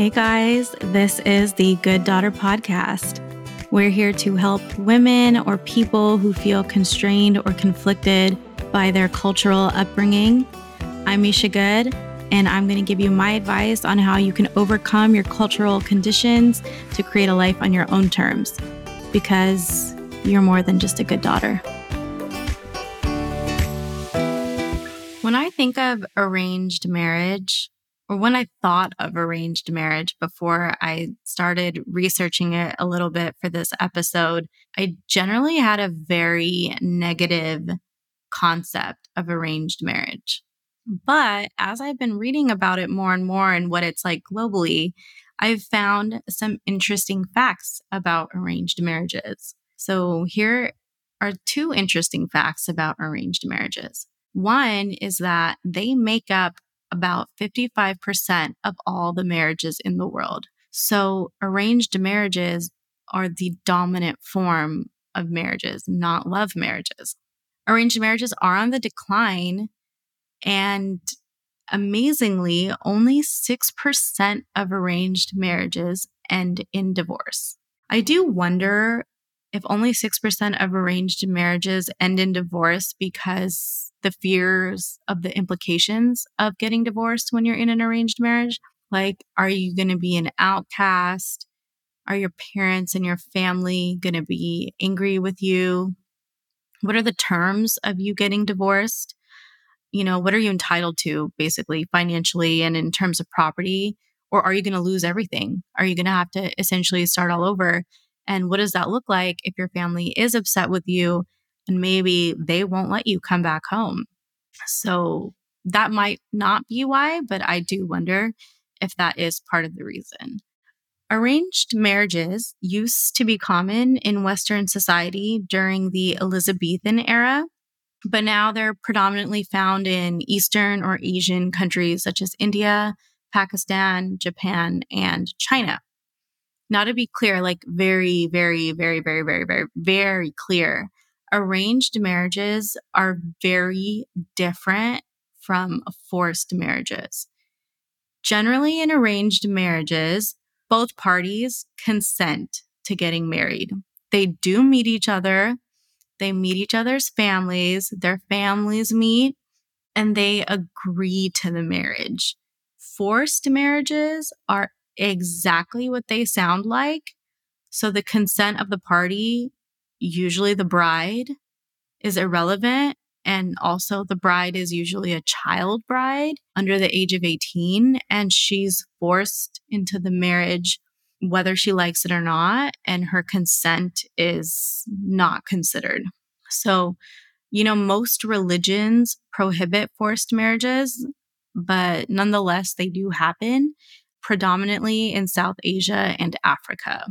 Hey guys, this is the Good Daughter Podcast. We're here to help women or people who feel constrained or conflicted by their cultural upbringing. I'm Misha Good, and I'm going to give you my advice on how you can overcome your cultural conditions to create a life on your own terms because you're more than just a good daughter. When I think of arranged marriage, or when I thought of arranged marriage before I started researching it a little bit for this episode, I generally had a very negative concept of arranged marriage. But as I've been reading about it more and more and what it's like globally, I've found some interesting facts about arranged marriages. So here are two interesting facts about arranged marriages. One is that they make up about 55% of all the marriages in the world. So arranged marriages are the dominant form of marriages, not love marriages. Arranged marriages are on the decline, and amazingly, only 6% of arranged marriages end in divorce. I do wonder if only 6% of arranged marriages end in divorce because the fears of the implications of getting divorced when you're in an arranged marriage. Like, are you going to be an outcast? Are your parents and your family going to be angry with you? What are the terms of you getting divorced? You know, what are you entitled to basically financially and in terms of property? Or are you going to lose everything? Are you going to have to essentially start all over? And what does that look like if your family is upset with you and maybe they won't let you come back home. So that might not be why, but I do wonder if that is part of the reason. Arranged marriages used to be common in Western society during the Elizabethan era, but now they're predominantly found in Eastern or Asian countries such as India, Pakistan, Japan, and China. Now, to be clear, like very, very, very, very, very, very, very clear, arranged marriages are very different from forced marriages. Generally, in arranged marriages, both parties consent to getting married. They do meet each other, they meet each other's families, their families meet, and they agree to the marriage. Forced marriages are exactly what they sound like. So the consent of the party usually the bride is irrelevant. And also, the bride is usually a child bride under the age of 18, and she's forced into the marriage whether she likes it or not, and her consent is not considered. So, you know, most religions prohibit forced marriages, but nonetheless, they do happen predominantly in South Asia and Africa.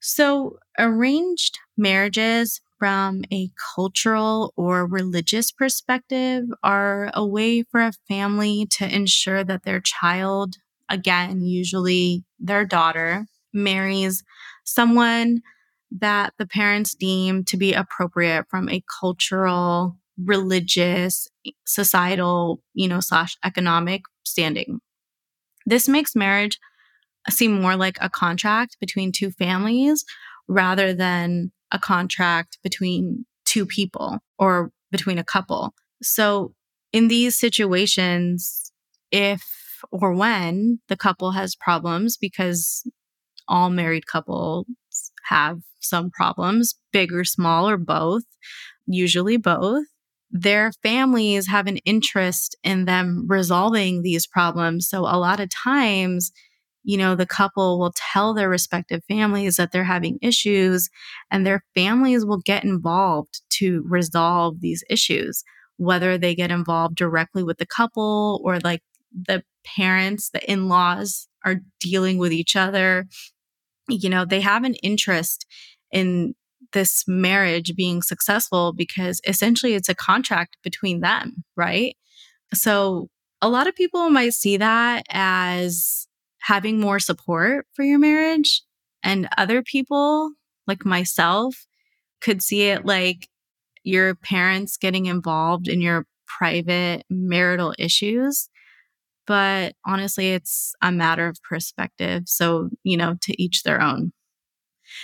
So, arranged marriages from a cultural or religious perspective are a way for a family to ensure that their child, again, usually their daughter, marries someone that the parents deem to be appropriate from a cultural, religious, societal, you know, slash economic standing. This makes marriage seem more like a contract between two families rather than a contract between two people or between a couple. So, in these situations, if or when the couple has problems, because all married couples have some problems, big or small or both, usually both, their families have an interest in them resolving these problems. So, a lot of times, you know, the couple will tell their respective families that they're having issues and their families will get involved to resolve these issues, whether they get involved directly with the couple or like the parents, the in laws are dealing with each other. You know, they have an interest in this marriage being successful because essentially it's a contract between them, right? So a lot of people might see that as having more support for your marriage. And other people, like myself, could see it like your parents getting involved in your private marital issues. But honestly, it's a matter of perspective. So, you know, to each their own.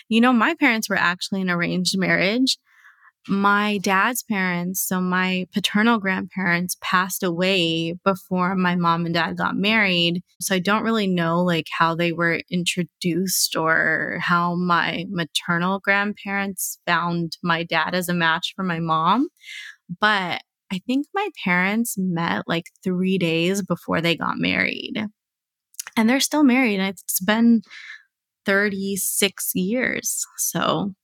You know, my parents were actually an arranged marriage my dad's parents, so my paternal grandparents passed away before my mom and dad got married. So I don't really know like how they were introduced or how my maternal grandparents found my dad as a match for my mom. But I think my parents met like 3 days before they got married. And they're still married. And it's been 36 years. So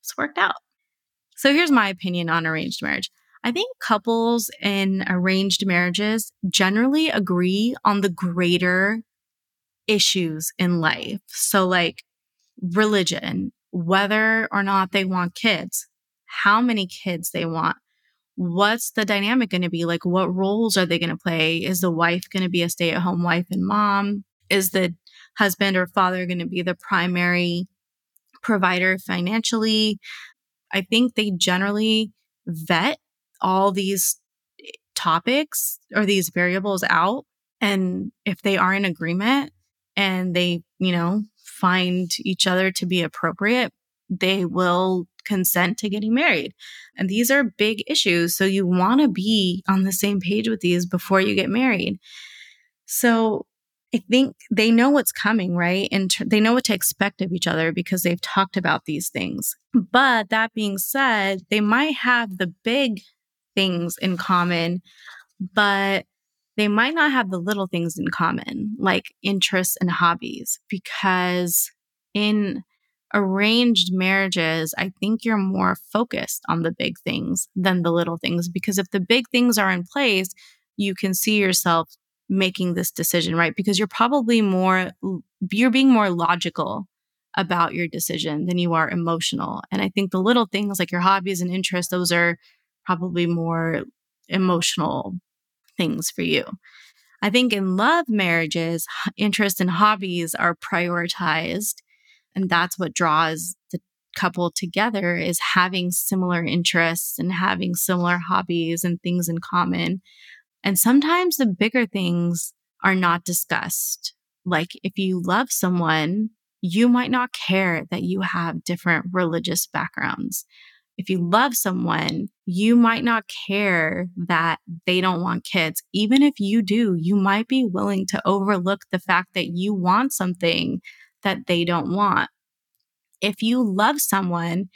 it's worked out. So here's my opinion on arranged marriage. I think couples in arranged marriages generally agree on the greater issues in life. So, like religion, whether or not they want kids, how many kids they want, what's the dynamic going to be? Like, what roles are they going to play? Is the wife going to be a stay at home wife and mom? Is the husband or father going to be the primary provider financially? I think they generally vet all these eh, topics or these variables out. And if they are in agreement and they, you know, find each other to be appropriate, they will consent to getting married. And these are big issues. So you want to be on the same page with these before you get married. So I think they know what's coming, right? And they know what to expect of each other because they've talked about these things. But that being said, they might have the big things in common, but they might not have the little things in common, like interests and hobbies, because in arranged marriages, I think you're more focused on the big things than the little things. Because if the big things are in place, you can see yourself making this decision, right? Because you're probably more, you're being more logical about your decision than you are emotional. And I think the little things like your hobbies and interests, those are probably more emotional things for you. I think in love marriages, interests and hobbies are prioritized. And that's what draws the couple together is having similar interests and having similar hobbies and things in common. And sometimes the bigger things are not discussed. Like if you love someone, you might not care that you have different religious backgrounds. If you love someone, you might not care that they don't want kids. Even if you do, you might be willing to overlook the fact that you want something that they don't want. If you love someone,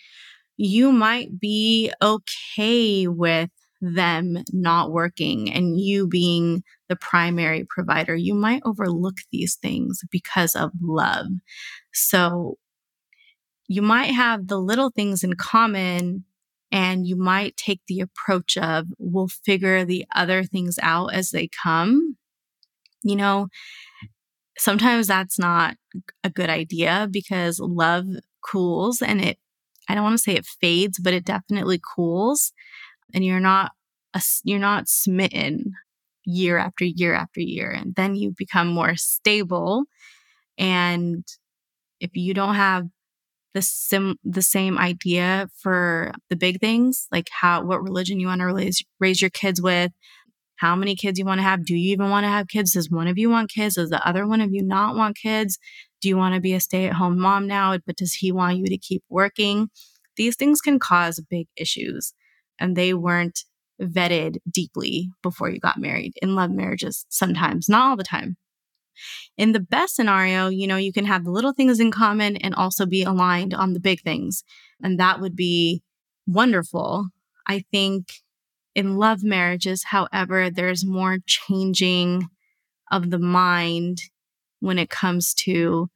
you might be okay with them not working and you being the primary provider, you might overlook these things because of love. So you might have the little things in common and you might take the approach of we'll figure the other things out as they come. You know, sometimes that's not a good idea because love cools and it I don't want to say it fades, but it definitely cools and you're not a, you're not smitten year after year after year and then you become more stable and if you don't have the sim the same idea for the big things like how what religion you want to raise raise your kids with how many kids you want to have do you even want to have kids? Does one of you want kids? Does the other one of you not want kids? Do you want to be a stay-at-home mom now but does he want you to keep working? These things can cause big issues and they weren't vetted deeply before you got married in love marriages sometimes, not all the time. In the best scenario, you know, you can have the little things in common and also be aligned on the big things. And that would be wonderful. I think in love marriages, however, there's more changing of the mind when it comes to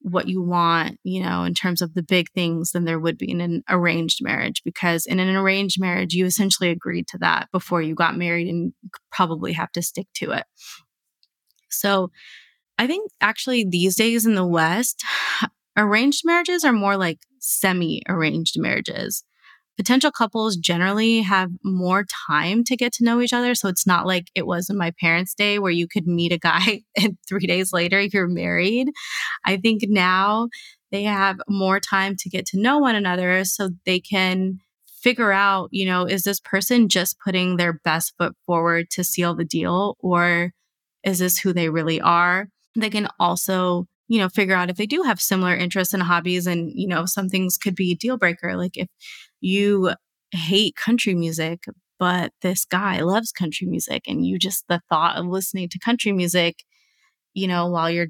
what you want, you know, in terms of the big things than there would be in an arranged marriage. Because in an arranged marriage, you essentially agreed to that before you got married and probably have to stick to it. So I think actually these days in the West, arranged marriages are more like semi arranged marriages potential couples generally have more time to get to know each other. So it's not like it was in my parents' day where you could meet a guy and three days later you're married. I think now they have more time to get to know one another so they can figure out, you know, is this person just putting their best foot forward to seal the deal or is this who they really are? They can also, you know, figure out if they do have similar interests and hobbies and, you know, some things could be a deal breaker. Like if you hate country music, but this guy loves country music and you just the thought of listening to country music, you know, while you're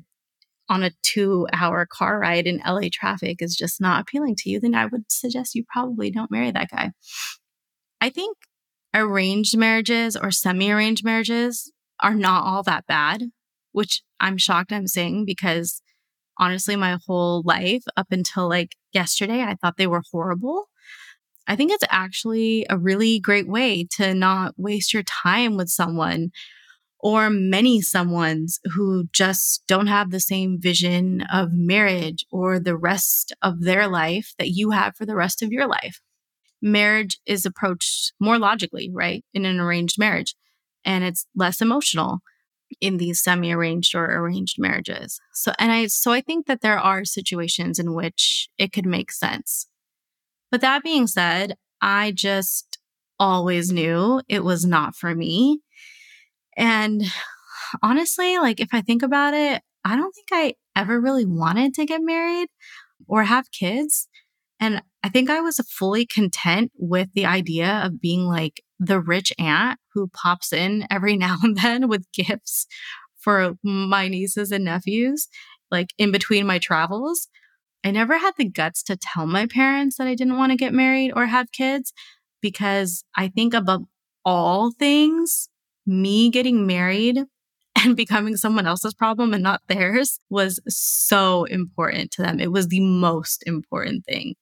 on a two hour car ride in LA traffic is just not appealing to you, then I would suggest you probably don't marry that guy. I think arranged marriages or semi arranged marriages are not all that bad, which I'm shocked I'm saying because honestly, my whole life up until like yesterday, I thought they were horrible. I think it's actually a really great way to not waste your time with someone or many someones who just don't have the same vision of marriage or the rest of their life that you have for the rest of your life. Marriage is approached more logically, right? In an arranged marriage, and it's less emotional in these semi-arranged or arranged marriages. So and I so I think that there are situations in which it could make sense. But that being said, I just always knew it was not for me. And honestly, like if I think about it, I don't think I ever really wanted to get married or have kids. And I think I was fully content with the idea of being like the rich aunt who pops in every now and then with gifts for my nieces and nephews, like in between my travels. I never had the guts to tell my parents that I didn't want to get married or have kids because I think above all things, me getting married and becoming someone else's problem and not theirs was so important to them. It was the most important thing.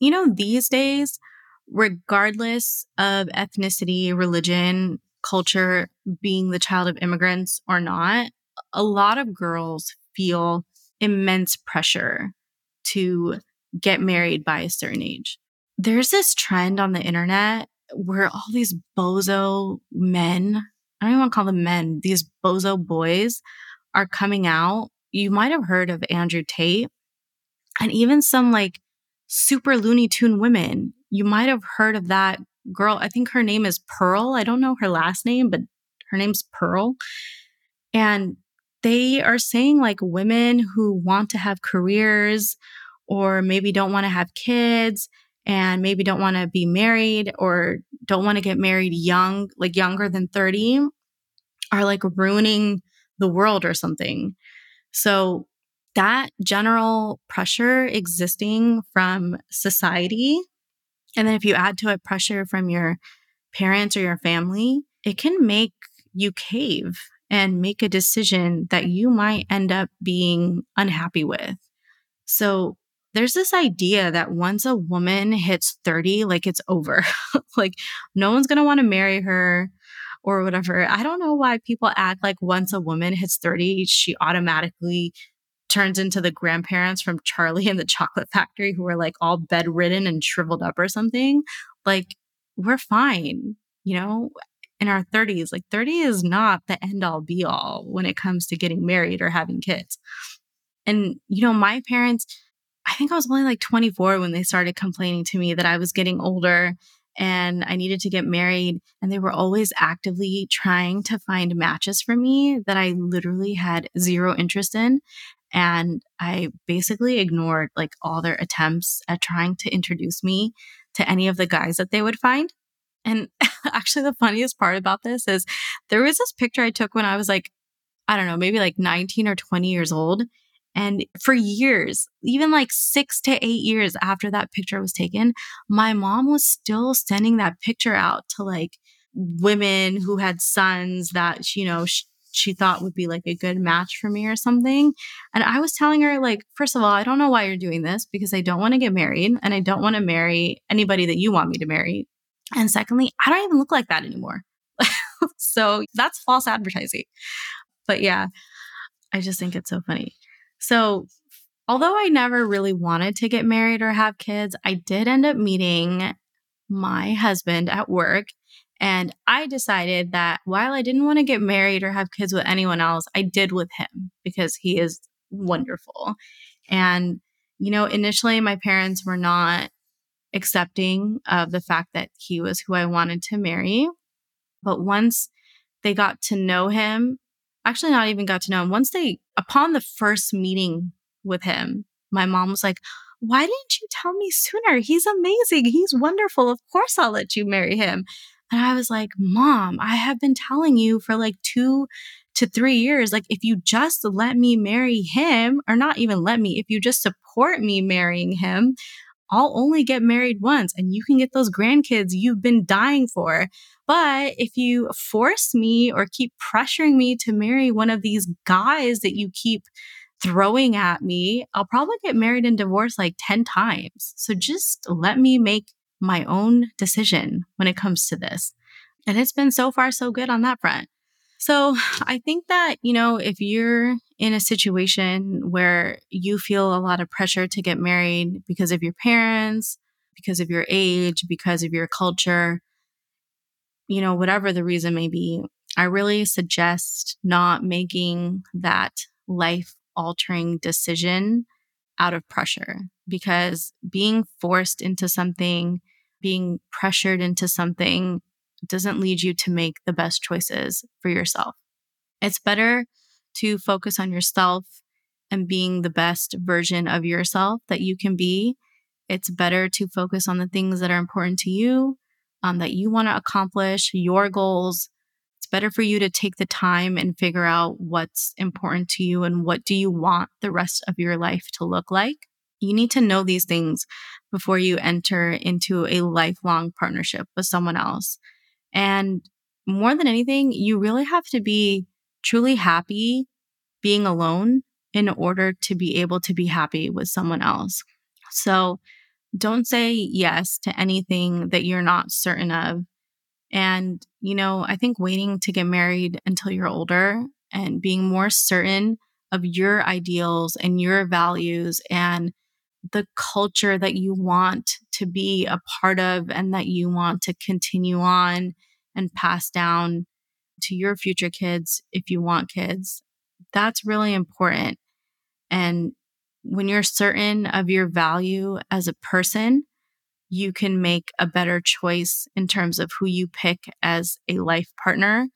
You know, these days, regardless of ethnicity, religion, culture, being the child of immigrants or not, a lot of girls feel immense pressure to get married by a certain age. There's this trend on the internet where all these bozo men, I don't even want to call them men, these bozo boys are coming out. You might have heard of Andrew Tate and even some like super Looney Tune women. You might have heard of that girl. I think her name is Pearl. I don't know her last name, but her name's Pearl. And they are saying like women who want to have careers or maybe don't want to have kids and maybe don't want to be married or don't want to get married young, like younger than 30, are like ruining the world or something. So, that general pressure existing from society, and then if you add to it pressure from your parents or your family, it can make you cave and make a decision that you might end up being unhappy with. So, there's this idea that once a woman hits 30, like it's over. like no one's going to want to marry her or whatever. I don't know why people act like once a woman hits 30, she automatically turns into the grandparents from Charlie and the Chocolate Factory who are like all bedridden and shriveled up or something. Like we're fine, you know, in our 30s. Like 30 is not the end all be all when it comes to getting married or having kids. And, you know, my parents, I think I was only like 24 when they started complaining to me that I was getting older and I needed to get married. And they were always actively trying to find matches for me that I literally had zero interest in. And I basically ignored like all their attempts at trying to introduce me to any of the guys that they would find. And actually, the funniest part about this is there was this picture I took when I was like, I don't know, maybe like 19 or 20 years old. And for years, even like six to eight years after that picture was taken, my mom was still sending that picture out to like women who had sons that, you know, she thought would be like a good match for me or something. And I was telling her, like, first of all, I don't know why you're doing this because I don't want to get married and I don't want to marry anybody that you want me to marry. And secondly, I don't even look like that anymore. so that's false advertising. But yeah, I just think it's so funny. So, although I never really wanted to get married or have kids, I did end up meeting my husband at work. And I decided that while I didn't want to get married or have kids with anyone else, I did with him because he is wonderful. And, you know, initially my parents were not accepting of the fact that he was who I wanted to marry. But once they got to know him actually not even got to know him. Once they, upon the first meeting with him, my mom was like, why didn't you tell me sooner? He's amazing. He's wonderful. Of course, I'll let you marry him. And I was like, Mom, I have been telling you for like two to three years, like, if you just let me marry him, or not even let me, if you just support me marrying him, I'll only get married once and you can get those grandkids you've been dying for. But if you force me or keep pressuring me to marry one of these guys that you keep throwing at me, I'll probably get married and divorced like 10 times. So just let me make my own decision when it comes to this. And it's been so far so good on that front. So I think that, you know, if you're in a situation where you feel a lot of pressure to get married because of your parents, because of your age, because of your culture, you know, whatever the reason may be, I really suggest not making that life altering decision out of pressure because being forced into something, being pressured into something doesn't lead you to make the best choices for yourself. It's better to focus on yourself and being the best version of yourself that you can be. It's better to focus on the things that are important to you, um, that you want to accomplish, your goals. It's better for you to take the time and figure out what's important to you and what do you want the rest of your life to look like. You need to know these things before you enter into a lifelong partnership with someone else. And more than anything, you really have to be truly happy being alone in order to be able to be happy with someone else. So don't say yes to anything that you're not certain of. And, you know, I think waiting to get married until you're older and being more certain of your ideals and your values and the culture that you want to be a part of and that you want to continue on and pass down to your future kids if you want kids. That's really important. And when you're certain of your value as a person, you can make a better choice in terms of who you pick as a life partner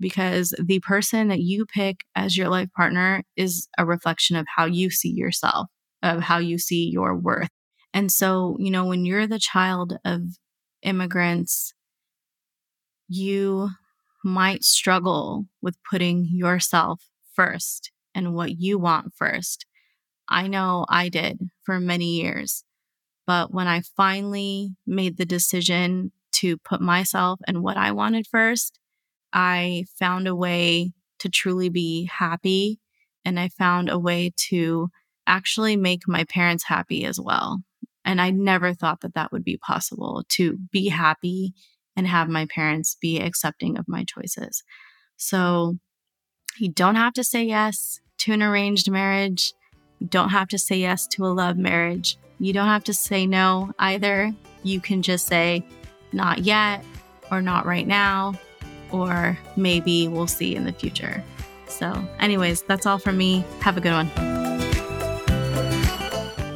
because the person that you pick as your life partner is a reflection of how you see yourself, of how you see your worth. And so, you know, when you're the child of immigrants, you might struggle with putting yourself first and what you want first. I know I did for many years. But when I finally made the decision to put myself and what I wanted first, I found a way to truly be happy. And I found a way to actually make my parents happy as well. And I never thought that that would be possible to be happy and have my parents be accepting of my choices. So you don't have to say yes to an arranged marriage. You don't have to say yes to a love marriage. You don't have to say no either. You can just say not yet or not right now or maybe we'll see in the future. So, anyways, that's all from me. Have a good one.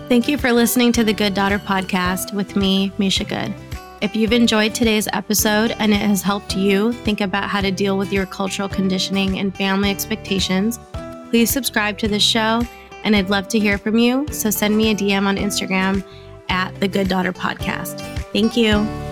Thank you for listening to the Good Daughter podcast with me, Misha Good. If you've enjoyed today's episode and it has helped you think about how to deal with your cultural conditioning and family expectations, please subscribe to the show and I'd love to hear from you. So send me a DM on Instagram at the Good Daughter Podcast. Thank you.